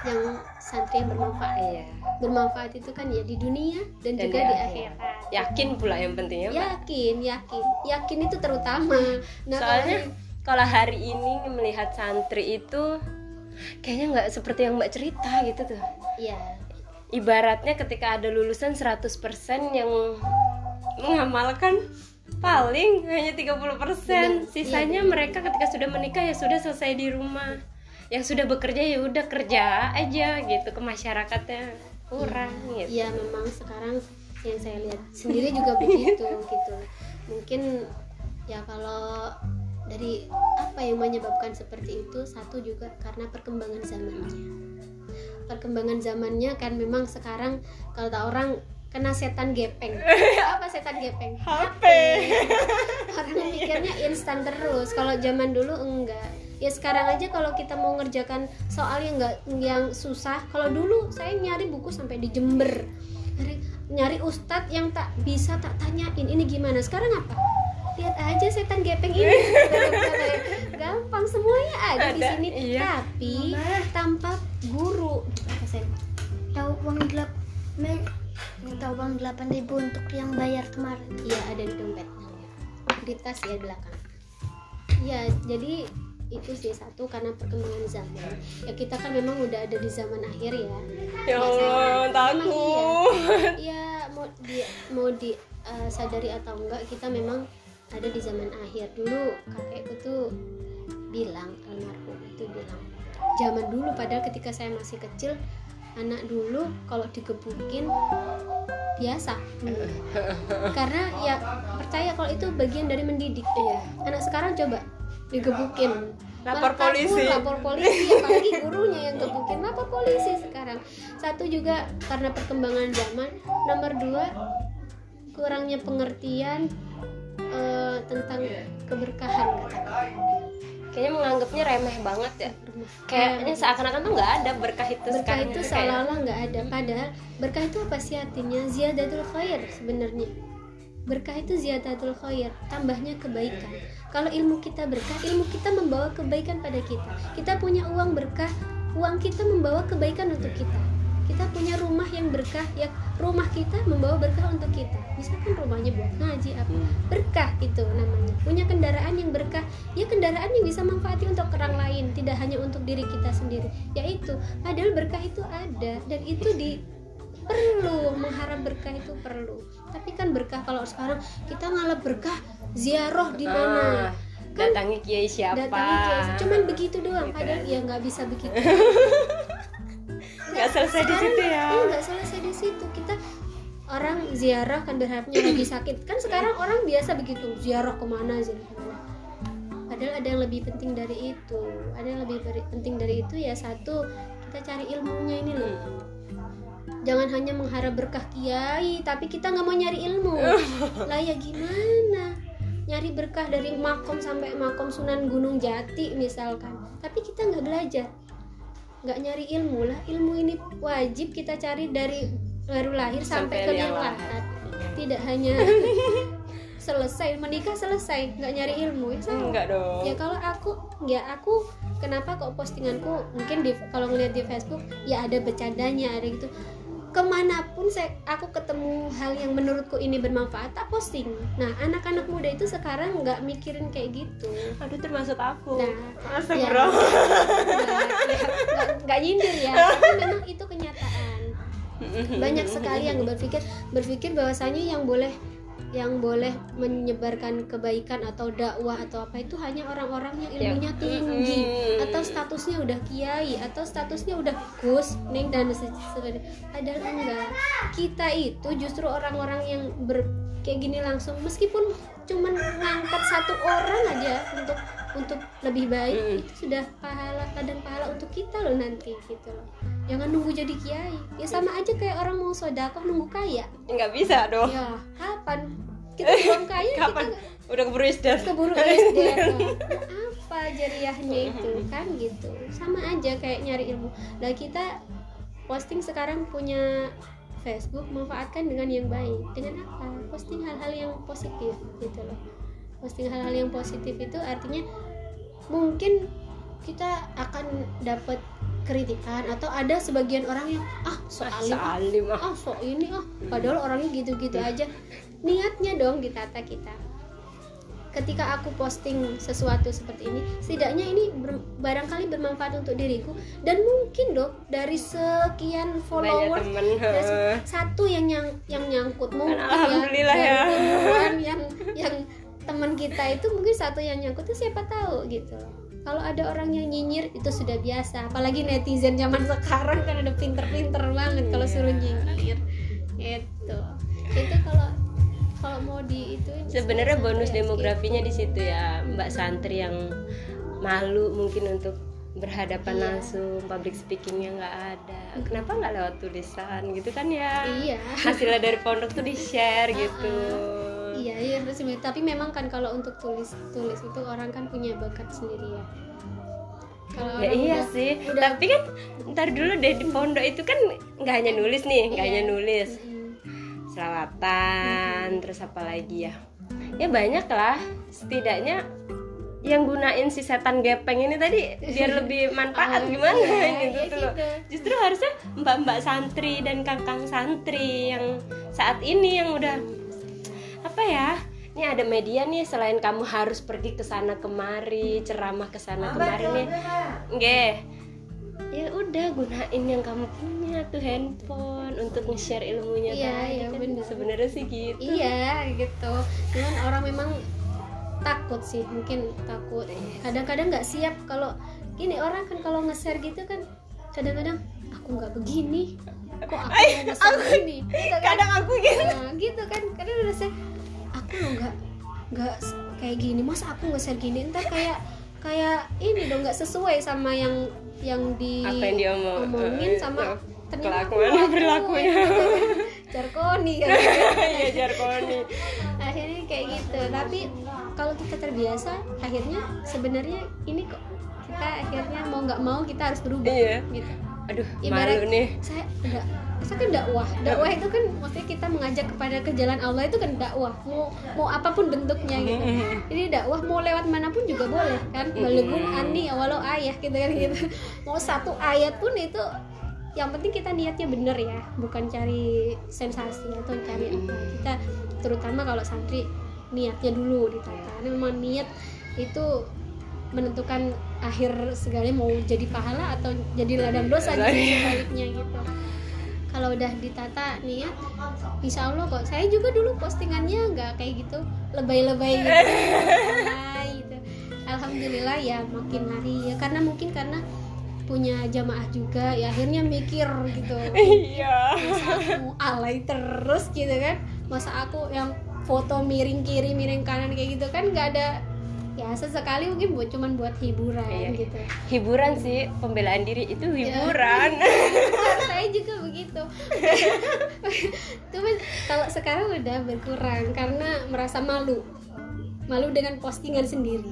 yang santri yang bermanfaat iya bermanfaat itu kan ya di dunia dan, Dan juga di di akhirat. akhirat yakin pula yang pentingnya Mbak. yakin yakin yakin itu terutama nah soalnya kalau- kalau hari ini melihat santri itu kayaknya nggak seperti yang mbak cerita gitu tuh. Ya ibaratnya ketika ada lulusan 100% yang mengamalkan paling hanya 30% Benar, sisanya iya, benar. mereka ketika sudah menikah ya sudah selesai di rumah. Yang sudah bekerja ya udah kerja aja gitu ke masyarakatnya kurang gitu. Ya memang sekarang yang saya lihat sendiri juga begitu <laughs> gitu. Mungkin ya kalau dari apa yang menyebabkan seperti itu? Satu juga karena perkembangan zamannya. Perkembangan zamannya kan memang sekarang kalau tak orang kena setan gepeng. <laughs> Apa setan gepeng? HP. orang mikirnya instan terus. Kalau zaman dulu enggak. Ya sekarang aja kalau kita mau ngerjakan soal yang enggak yang susah kalau dulu saya nyari buku sampai di Jember. Nyari, nyari ustadz yang tak bisa tak tanyain. Ini gimana? Sekarang apa lihat aja setan gepeng ini. <laughs> Gampang semuanya ada, di Ada, sini. iya. tapi tanpa guru. Tahu uang gelap? Men tahu uang delapan ribu untuk yang bayar kemarin. Iya ada di dompet di tas ya belakang. Iya jadi itu sih satu karena perkembangan zaman. Ya kita kan memang udah ada di zaman akhir ya. ya Allah takut. Iya. <laughs> Iya, mau di mau di eh, sadari atau enggak kita memang ada di zaman akhir. Dulu kakekku tuh bilang almarhum itu bilang zaman dulu padahal ketika saya masih kecil anak dulu kalau digebukin biasa. <laughs> Karena ya percaya kalau itu bagian dari mendidik. Iya. Anak sekarang coba digebukin. Lapor polisi. lapor polisi <laughs> apalagi gurunya yang gebukin lapor polisi sekarang. Satu juga karena perkembangan zaman nomor dua kurangnya pengertian eh, tentang keberkahan. Kayaknya menganggapnya remeh banget ya. Kayaknya seakan-akan tuh nggak ada berkah itu berkah sekarang itu seolah-olah nggak ada. Padahal berkah itu apa sih artinya? Ziyadatul khair sebenarnya. Berkah itu ziyadatul khair tambahnya kebaikan. Kalau ilmu kita berkah ilmu kita membawa kebaikan pada kita. Kita punya uang berkah uang kita membawa kebaikan untuk kita kita punya rumah yang berkah ya rumah kita membawa berkah untuk kita. Misalkan rumahnya buat ngaji apa? Hmm. berkah itu namanya. Punya kendaraan yang berkah ya kendaraan yang bisa manfaati untuk orang lain tidak hanya untuk diri kita sendiri. Yaitu padahal berkah itu ada dan itu di perlu mengharap berkah itu perlu. Tapi kan berkah kalau sekarang kita ngalap berkah ziarah di mana? Ah, datangi kiai siapa? datangi kiai, cuman begitu doang padahal ya nggak bisa begitu <laughs> nggak selesai di situ ya. Iya nggak selesai di situ. Kita orang ziarah kan berharapnya <clears throat> lagi sakit. Kan sekarang orang biasa begitu ziarah ke mana ziarah ke mana padahal ada yang lebih penting dari itu. Ada yang lebih penting dari itu ya satu kita cari ilmunya ini loh. Jangan hanya mengharap berkah kiai tapi kita nggak mau nyari ilmu. <laughs> Lah ya gimana? Nyari berkah dari makom sampai makom sunan gunung jati misalkan. Tapi kita nggak belajar nggak nyari ilmu lah. Ilmu ini wajib kita cari dari baru lahir sampai, Sampai ke lahat tidak hanya <laughs> selesai menikah selesai nggak nyari ilmu ya. Sama. enggak dong. Ya kalau aku ya aku kenapa kok postinganku mungkin di kalau ngeliat di Facebook ya ada bercandanya ada gitu ke mana pun saya aku ketemu hal yang menurutku ini bermanfaat tak posting. Nah anak-anak muda itu sekarang nggak mikirin kayak gitu. Aduh termasuk aku. Nah, Masa ya, bro? Nggak ya, nggak- nggak nyindir ya tapi memang itu kenyataan. Banyak sekali yang berpikir berpikir bahwasanya yang boleh yang boleh menyebarkan kebaikan atau dakwah atau apa itu hanya orang-orang yang ilmunya tinggi. Atau statusnya udah kiai atau statusnya udah gus neng dan se- sebagainya. Padahal enggak. Kita itu justru orang-orang yang ber kayak gini langsung. Meskipun cuman ngangkat satu orang aja untuk untuk lebih baik Mm. itu sudah pahala kadang pahala untuk kita loh nanti gitu loh. Jangan nunggu jadi kiai. Ya sama aja kayak orang mau sodakoh nunggu kaya. Nggak bisa dong. Ya kapan? Kita belum kaya kapan? kita udah keburu isdar keburu SDR <laughs> apa jariahnya itu kan gitu. Sama aja kayak nyari ilmu. Nah kita posting sekarang punya Facebook manfaatkan dengan yang baik. Dengan apa? Posting hal-hal yang positif gitu loh posting hal-hal yang positif itu artinya mungkin kita akan dapat kritikan atau ada sebagian orang yang ah soal salim ah. ah. Sok ini ah. Padahal orangnya gitu-gitu aja. Niatnya dong ditata kita. Ketika aku posting sesuatu seperti ini setidaknya ini ber- barangkali bermanfaat untuk diriku dan mungkin dong dari sekian followers satu yang nyang yang nyangkut mungkin alhamdulillah ya, ya. yang yang teman kita itu mungkin satu yang nyangkut itu siapa tahu gitu. Kalau ada orang yang nyinyir itu sudah biasa. Apalagi netizen zaman sekarang kan ada pinter-pinter banget kalau Iya. suruh nyinyir. Itu itu kalau kalau mau di itu sebenarnya bonus ya, demografinya di situ ya mbak santri yang malu mungkin untuk berhadapan Iya. langsung public speakingnya nggak ada. Kenapa nggak lewat tulisan gitu kan ya? Iya. Hasilnya dari pondok tuh di share gitu <laughs> iya iya harus tapi memang kan kalau untuk tulis tulis itu orang kan punya bakat sendiri ya. Kalau ya iya udah- sih. udah- tapi kan ntar dulu deh di pondok itu kan nggak hanya nulis nih nggak Iya. hanya nulis. Mm-mm. selawatan terus apa lagi ya? Ya banyak lah. Setidaknya yang gunain si setan gepeng ini tadi biar <laughs> lebih manfaat Oh, gimana iya, <laughs> gitu iya tuh gitu. justru harusnya mbak-mbak santri dan kakang santri yang saat ini yang udah apa ya? Ini ada media nih selain kamu harus pergi ke sana kemari ceramah ke sana kemari nih. Nggih. Ya udah gunain yang kamu punya tuh handphone untuk nge-share ilmunya Iya, tadi. iya, kan bener. sebenarnya sih gitu. Iya gitu. Cuman orang memang takut sih mungkin takut. Kadang-kadang nggak siap kalau gini orang kan kalau nge-share gitu kan kadang-kadang aku nggak begini. Kok aku nge-share begini? Gitu kan. kadang aku gitu. Nah, gitu kan. Kadang udah saya aku lo nggak nggak kayak gini masa aku nge-share gini ntar kayak kayak ini dong nggak sesuai sama yang yang di Apa yang diomong- omongin eh, sama ternyata aku kelakuan, perilakunya. <laughs> ya, kan. jargoni kan Iya jargoni. akhirnya kayak gitu tapi kalau kita terbiasa akhirnya sebenarnya ini kok kita akhirnya mau nggak mau kita harus berubah Iya. gitu Aduh, Ibarat- malu nih. saya enggak saya kan dakwah. Dakwah itu kan maksudnya kita mengajak kepada ke jalan Allah itu kan dakwah. Mau mau apa pun bentuknya gitu. Jadi dakwah mau lewat mana pun juga boleh kan. Balighum ani ya walau ayah gitu kan gitu. Mau satu ayat pun itu yang penting kita niatnya bener ya. Bukan cari sensasi atau cari apa. Kita terutama kalau santri niatnya dulu ditata karena memang niat itu menentukan akhir segalanya mau jadi pahala atau jadi ladang dosa gitu sebaliknya gitu kalau udah ditata niat insya Allah kok. Saya juga dulu postingannya nggak kayak gitu. Lebay-lebay gitu, gitu. alhamdulillah ya makin hari ya. Karena mungkin karena punya jamaah juga ya akhirnya mikir gitu. Iya. masa aku alay terus gitu kan? Masa aku yang foto miring kiri miring kanan kayak gitu kan nggak ada ya sesekali mungkin buat cuman buat hiburan Iya. gitu Hiburan sih, pembelaan diri itu hiburan. <laughs> saya juga begitu <laughs> cuman kalau sekarang udah berkurang karena merasa malu malu dengan postingan sendiri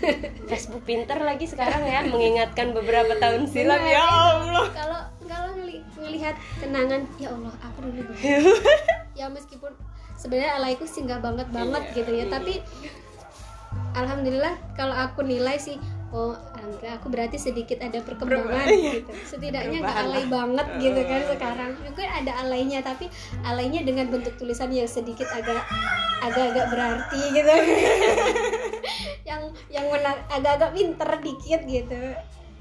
<laughs> Facebook pinter lagi sekarang ya, mengingatkan beberapa tahun silam ya. Allah. kalau kalau ngelihat kenangan ya Allah aku dulu ya meskipun sebenarnya alaiku sih nggak banget banget Iya. gitu ya tapi alhamdulillah kalau aku nilai sih oh alhamdulillah aku berarti sedikit ada perkembangan gitu. Setidaknya nggak alay banget gitu kan sekarang. Mungkin ada alaynya tapi alaynya dengan bentuk tulisan yang sedikit agak agak-agak berarti gitu. <laughs> Yang yang agak-agak pinter dikit gitu.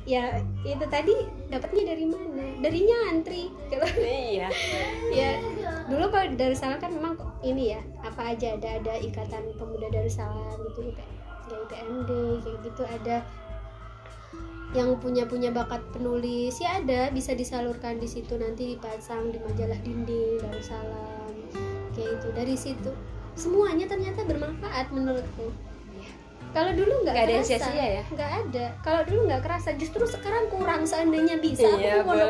Ya itu tadi dapatnya dari mana? Dari nyantri. Gitu Iya. <laughs> ya dulu kalau Darussalam kan memang ini ya apa aja ada ada ikatan pemuda Darussalam gitu IP, IPMD kayak gitu ada. Yang punya punya bakat penulis ya ada bisa disalurkan di situ. Nanti dipasang di majalah dinding Darussalam kayak itu dari situ. Semuanya ternyata bermanfaat menurutku. Kalau dulu nggak ada kerasa. sia-sia ya? nggak ada. Kalau dulu nggak kerasa justru sekarang kurang seandainya bisa. Iya, aku mau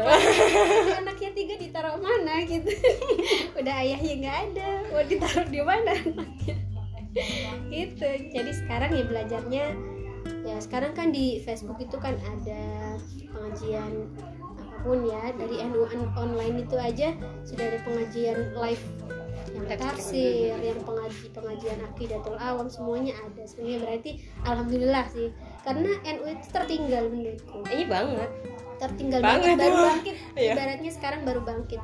anaknya tiga ditaruh mana gitu. <laughs> Udah ayahnya nggak ada. Mau ditaruh di mana anaknya gitu. Jadi sekarang ya belajarnya ya sekarang kan di Facebook itu kan ada pengajian apa pun ya dari NU on- online itu aja sudah ada pengajian live yang tafsir yang pengaji pengajian akidatul awam semuanya ada. Semuanya berarti alhamdulillah sih. Karena NU itu tertinggal menurutku. Iya banget. tertinggal Banget, banget baru <laughs> bangkit. Iya. ibaratnya sekarang baru bangkit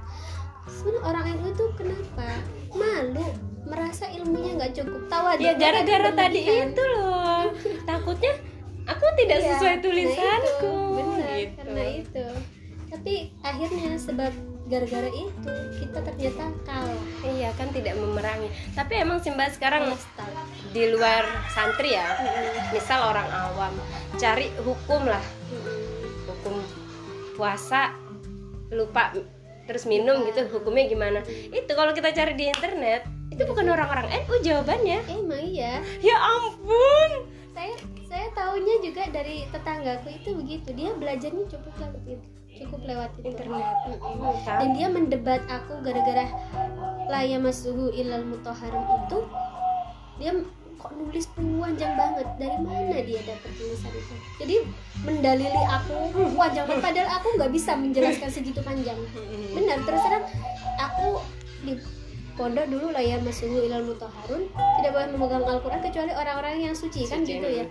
sebenarnya orang NU itu kenapa malu merasa ilmunya nggak cukup tahu aja Ya gara-gara tadi itu loh. Takutnya aku tidak Iya, sesuai tulisanku. benar Gitu. karena itu tapi akhirnya sebab gara-gara itu kita ternyata kalah Iya kan tidak memerangi. Tapi emang sih Mbak sekarang di luar santri ya. Misal orang awam cari hukum lah, hukum puasa lupa terus minum gitu hukumnya gimana? Itu kalau kita cari di internet itu bukan orang-orang NU jawabannya. emang iya. Ya ampun. saya saya tahunya juga dari tetanggaku itu begitu. Dia belajarnya cukup lewat itu cukup lewat internet. Mm-mm. dan dia mendebat aku gara-gara laya masuhu ilal mutoharim itu. Dia kok nulis panjang banget? Dari mana dia dapat tulisan itu? Jadi mendalili aku panjang banget padahal aku nggak bisa menjelaskan segitu panjang. Benar terus terang aku di pondok dulu layar masuhu ilal mutoharun tidak boleh memegang Al-Quran kecuali orang-orang yang suci kan Suci. gitu ya?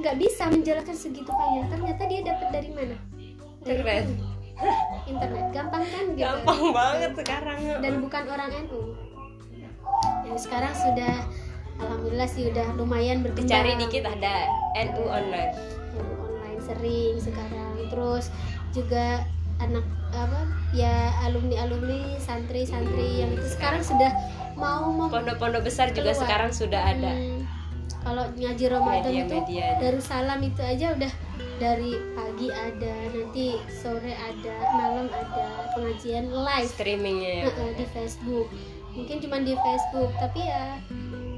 nggak bisa menjelaskan segitu panjang. Ternyata dia dapat dari mana? Dari Internet. internet. Gampang kan gitu? Gampang banget sekarang. dan bukan orang NU yang sekarang sudah alhamdulillah sih udah lumayan berkembang Dicari dikit ada NU online. NU online sering sekarang terus juga anak apa ya alumni alumni santri santri yang itu sekarang sudah mau mau Pondok-pondok besar juga Keluar. sekarang sudah ada. Hmm, kalau ngaji Ramadan itu Media-media. Darussalam itu aja udah dari pagi ada nanti sore ada malam ada pengajian live Streamingnya ya. Di Facebook mungkin cuma di Facebook tapi ya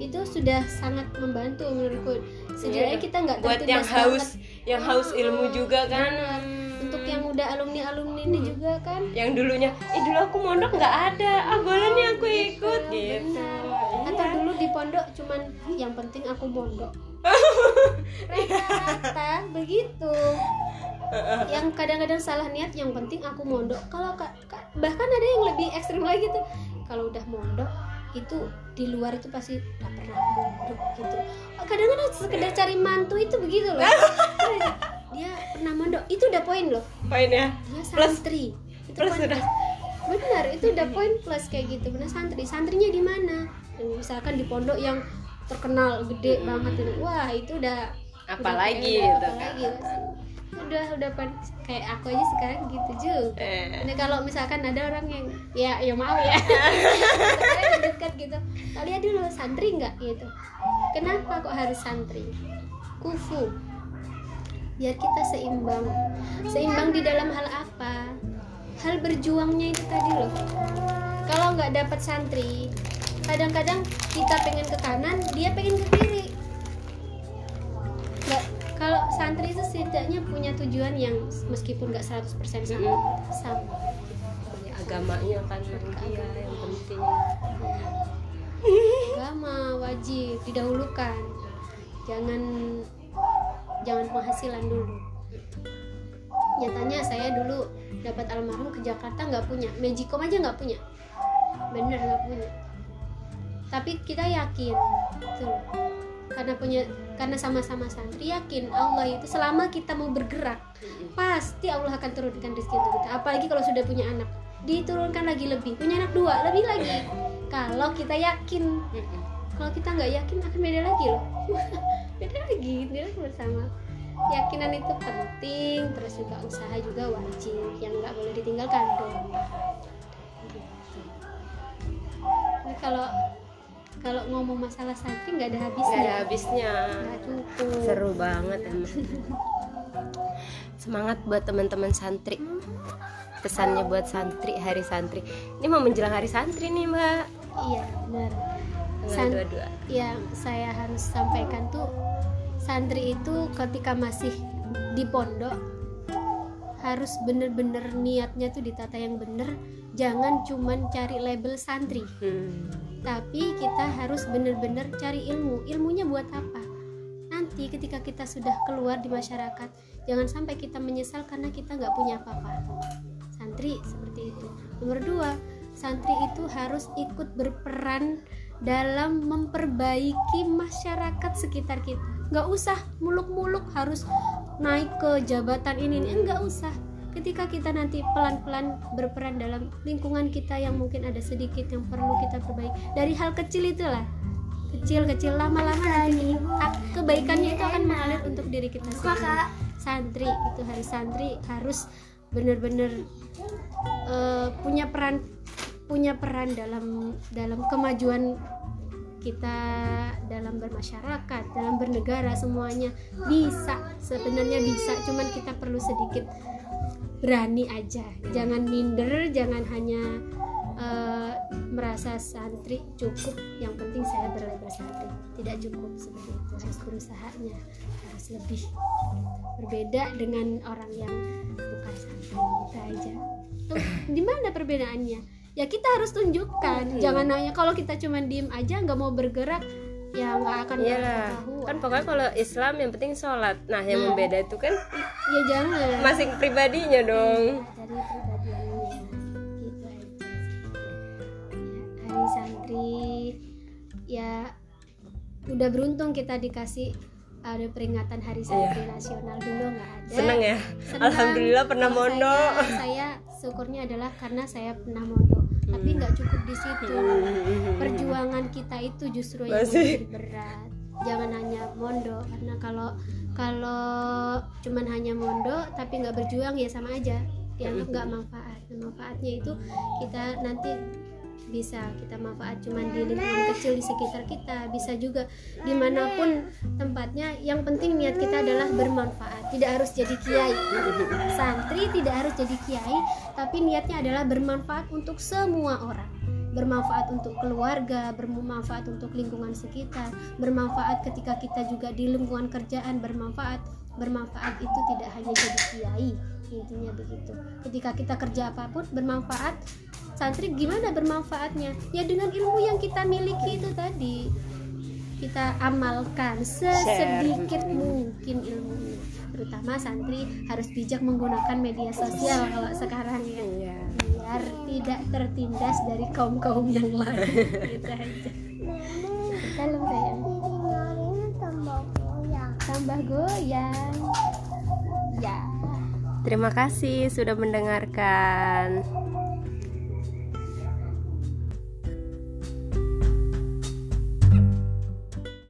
itu sudah sangat membantu menurutku setidaknya Iya. kita nggak buat yang haus banget. yang haus ilmu juga kan Benar. untuk yang udah alumni alumni ini juga kan yang dulunya eh dulu aku mondok nggak ada ah boleh nih aku ikut Iya, gitu benar. atau Iya. dulu di pondok cuman yang penting aku mondok <laughs> rata-rata begitu yang kadang-kadang salah niat yang penting aku mondok kalau ka- ka- bahkan ada yang lebih ekstrim lagi tuh kalau udah mondok itu di luar itu pasti nggak pernah mondok gitu. Kadang-kadang sekedar cari mantu itu begitu loh. <laughs> Dia pernah mondok. Itu udah poin loh. Poinnya dia Plus. santri. Itu Plus poin udah. plus. benar itu udah poin plus kayak gitu. Benar santri. Santrinya di mana? Misalkan di pondok yang terkenal gede banget. Itu wah itu udah apalagi udah, gitu kan. Apalagi pasti. Udah udah kayak aku aja sekarang gitu juga. Eh, Nah kalau misalkan ada orang yang ya ya maaf ya. <laughs> Dekat gitu. Kalian dulu santri nggak? Gitu kenapa kok harus santri? Kufu. Biar kita seimbang. Seimbang di dalam hal apa? Hal berjuangnya itu tadi loh. Kalau nggak dapat santri kadang-kadang kita pengen ke kanan dia pengen ke kiri kalau santri itu setidaknya punya tujuan yang meskipun nggak 100% sama. Mm-mm. sama. Ya, agamanya kan iya yang penting. Agama wajib didahulukan. Jangan jangan penghasilan dulu. Nyatanya saya dulu dapat almarhum ke Jakarta nggak punya. Magicom aja nggak punya. Bener nggak punya. Tapi kita yakin loh. karena punya karena sama-sama santri yakin Allah itu selama kita mau bergerak pasti Allah akan turunkan rezeki untuk kita. Apalagi kalau sudah punya anak diturunkan lagi lebih. Punya anak dua lebih lagi. Kalau kita yakin. Kalau kita nggak yakin akan beda lagi loh. <laughs> Beda lagi beda lagi bersama. Keyakinan itu penting terus juga usaha juga wajib yang nggak boleh ditinggalkan. Dong Ini kalau kalau ngomong masalah santri nggak ada nggak habisnya ada habisnya. Nggak cukup. Seru banget emang. Semangat buat teman-teman santri. Pesannya buat santri hari santri. Ini mau menjelang hari santri nih mbak. Iya benar. San- dua-dua yang saya harus sampaikan tuh santri itu ketika masih di pondok harus bener-bener niatnya tuh ditata yang bener. Jangan cuman cari label santri. Hmm. Tapi kita harus bener-bener cari ilmu. Ilmunya buat apa? Nanti ketika kita sudah keluar di masyarakat jangan sampai kita menyesal karena kita nggak punya apa-apa. Santri seperti itu. Nomor dua santri itu harus ikut berperan dalam memperbaiki masyarakat sekitar kita. Nggak usah muluk-muluk harus naik ke jabatan ini. Nggak usah ketika kita nanti pelan-pelan berperan dalam lingkungan kita yang mungkin ada sedikit yang perlu kita perbaiki. Dari hal kecil itulah. Kecil-kecil lama-lama nanti ak- kebaikannya itu akan mengalir untuk diri kita sendiri. Santri itu harus santri harus benar-benar eh, punya peran punya peran dalam dalam kemajuan kita dalam bermasyarakat dalam bernegara semuanya. Bisa sebenarnya bisa cuman kita perlu sedikit berani aja. Jangan minder jangan hanya eh, merasa santri cukup. Yang penting saya berlabel santri. Tidak cukup seperti itu. Harus berusahanya. Harus lebih berbeda dengan orang yang bukan santri itu aja. Tuh, di mana perbedaannya? Ya kita harus tunjukkan. Jangan hanya kalau kita cuma diem aja nggak mau bergerak ya nggak akan Iyalah, berpengetahuan. kan pokoknya kalau Islam yang penting sholat. Nah, yang Nah. membeda itu kan ya jangan masing pribadinya dong. dari pribadiannya gitu aja ya, hari santri ya udah beruntung kita dikasih ada peringatan hari santri nasional dulu nggak ada Seneng ya. Senang. Alhamdulillah pernah mondok. saya, saya syukurnya adalah karena saya pernah mondok tapi Hmm. nggak cukup di situ. Perjuangan kita itu justru yang lebih berat. Jangan hanya mondok karena kalau kalau cuman hanya mondok tapi nggak berjuang ya sama aja. Dianggap nggak manfaat. Nah, manfaatnya itu kita nanti bisa kita manfaat cuman di lingkungan kecil di sekitar kita bisa juga di mana pun tempatnya. Yang penting niat kita adalah bermanfaat tidak harus jadi kiai. Santri tidak harus jadi kiai tapi niatnya adalah bermanfaat untuk semua orang. Bermanfaat untuk keluarga bermanfaat untuk lingkungan sekitar bermanfaat ketika kita juga di lingkungan kerjaan bermanfaat. Bermanfaat itu tidak hanya jadi kiai intinya begitu. Ketika kita kerja apa pun bermanfaat santri gimana bermanfaatnya? Ya dengan ilmu yang kita miliki itu tadi. Kita amalkan sesedikit mungkin ilmunya. Terutama santri harus bijak menggunakan media sosial kalau sekarang ya. Iya. biar tidak tertindas dari kaum kaum yang lain. <laughs> Gitu aja. Dalam sayang tambah goyang. Ya. Terima kasih sudah mendengarkan.